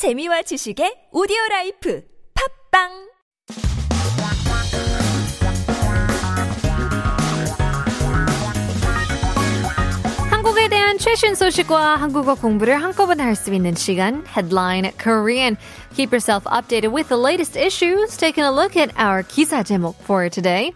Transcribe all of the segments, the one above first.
재미와 지식의 오디오 라이프 팝빵 한국에 대한 최신 소식과 한국어 공부를 한꺼번에 할 수 있는 시간 Headline Korean. Keep yourself updated with the latest issues. Taking a look at our 기사 제목 for today.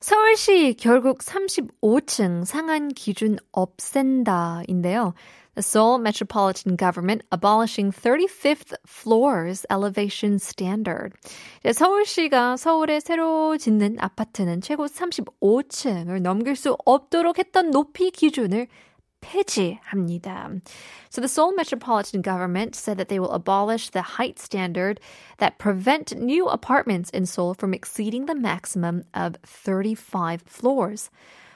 서울시 결국 35층 상한 기준 없앤다인데요. The Seoul Metropolitan Government abolishing 35th floors elevation standard. 이제 서울시가 서울에 새로 짓는 아파트는 최고 35층을 넘길 수 없도록 했던 높이 기준을 폐지합니다. So the Seoul Metropolitan Government said that they will abolish the height standard that prevent new apartments in Seoul from exceeding the maximum of 35 floors.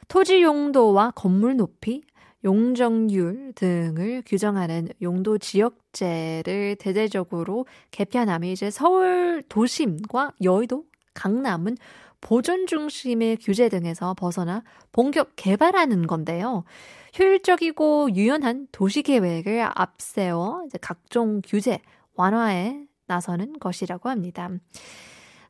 토지 용도와 건물 높이, 용적률 등을 규정하는 용도 지역제를 대대적으로 개편함이 이제 서울 도심과 여의도, 강남은 보존 중심의 규제 등에서 벗어나 본격 개발하는 건데요. 효율적이고 유연한 도시 계획을 앞세워 각종 규제 완화에 나서는 것이라고 합니다.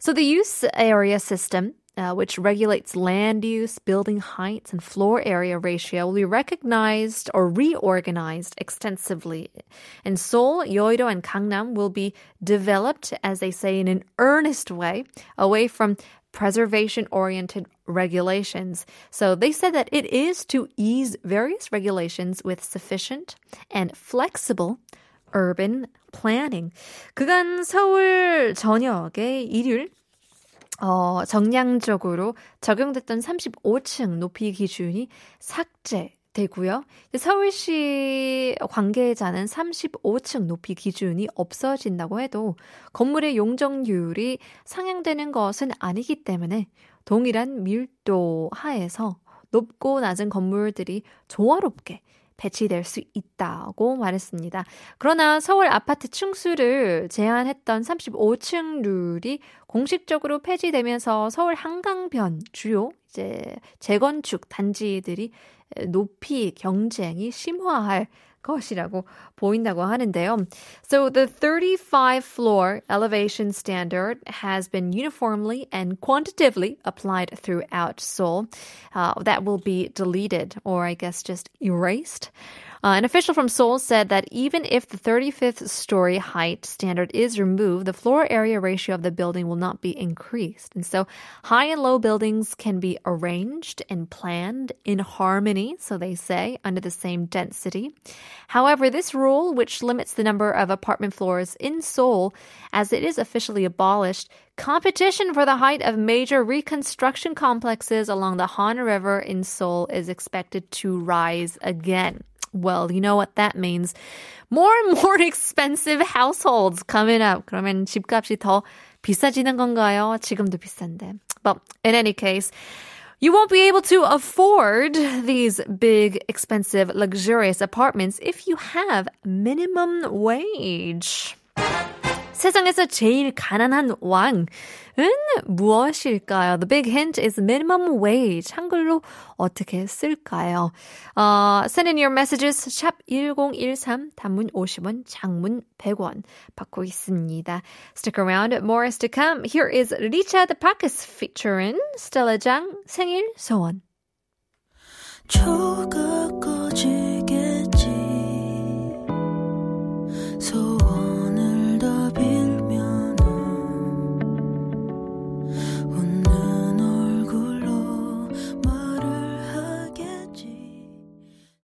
So the use area system uh, which regulates land use, building heights, and floor area ratio, will be recognized or reorganized extensively. And Seoul, Yeouido, and Gangnam will be developed, as they say, in an earnest way, away from preservation oriented regulations. So they said that it is to ease various regulations with sufficient and flexible urban planning. 그간 서울 전역의 일율 어, 정량적으로 적용됐던 35층 높이 기준이 삭제 되고요. 서울시 관계자는 35층 높이 기준이 없어진다고 해도 건물의 용적률이 상향되는 것은 아니기 때문에 동일한 밀도 하에서 높고 낮은 건물들이 조화롭게 배치될 수 있다고 말했습니다. 그러나 서울 아파트 층수를 제한했던 35층 룰이 공식적으로 폐지되면서 서울 한강변 주요 이제 재건축 단지들이 높이 경쟁이 심화할 것이라고 보인다고 하는데요. So the 35 floor elevation standard has been uniformly and quantitatively applied throughout Seoul. Uh, that will be deleted or I guess just erased. Uh, an official from Seoul said that even if the 35th story height standard is removed, the floor area ratio of the building will not be increased. And so high and low buildings can be arranged and planned in harmony, so they say, under the same density. However, this rule, which limits the number of apartment floors in Seoul as it is officially abolished, competition for the height of major reconstruction complexes along the Han River in Seoul is expected to rise again. Well, you know what that means. More and more expensive households coming up. 그러면 집값이 더 비싸지는 건가요? 지금도 비싼데. But in any case, you won't be able to afford these big, expensive, luxurious apartments if you have minimum wage. 세상에서 제일 가난한 왕은 무엇일까요? The big hint is minimum wage. 한글로 어떻게 쓸까요? Uh, send in your messages. 샵 1013, 단문 50원, 장문 100원 받고 있습니다. Stick around. More is to come. Here is Richard Parkes featuring Stella Jang 생일 소원. 조각거지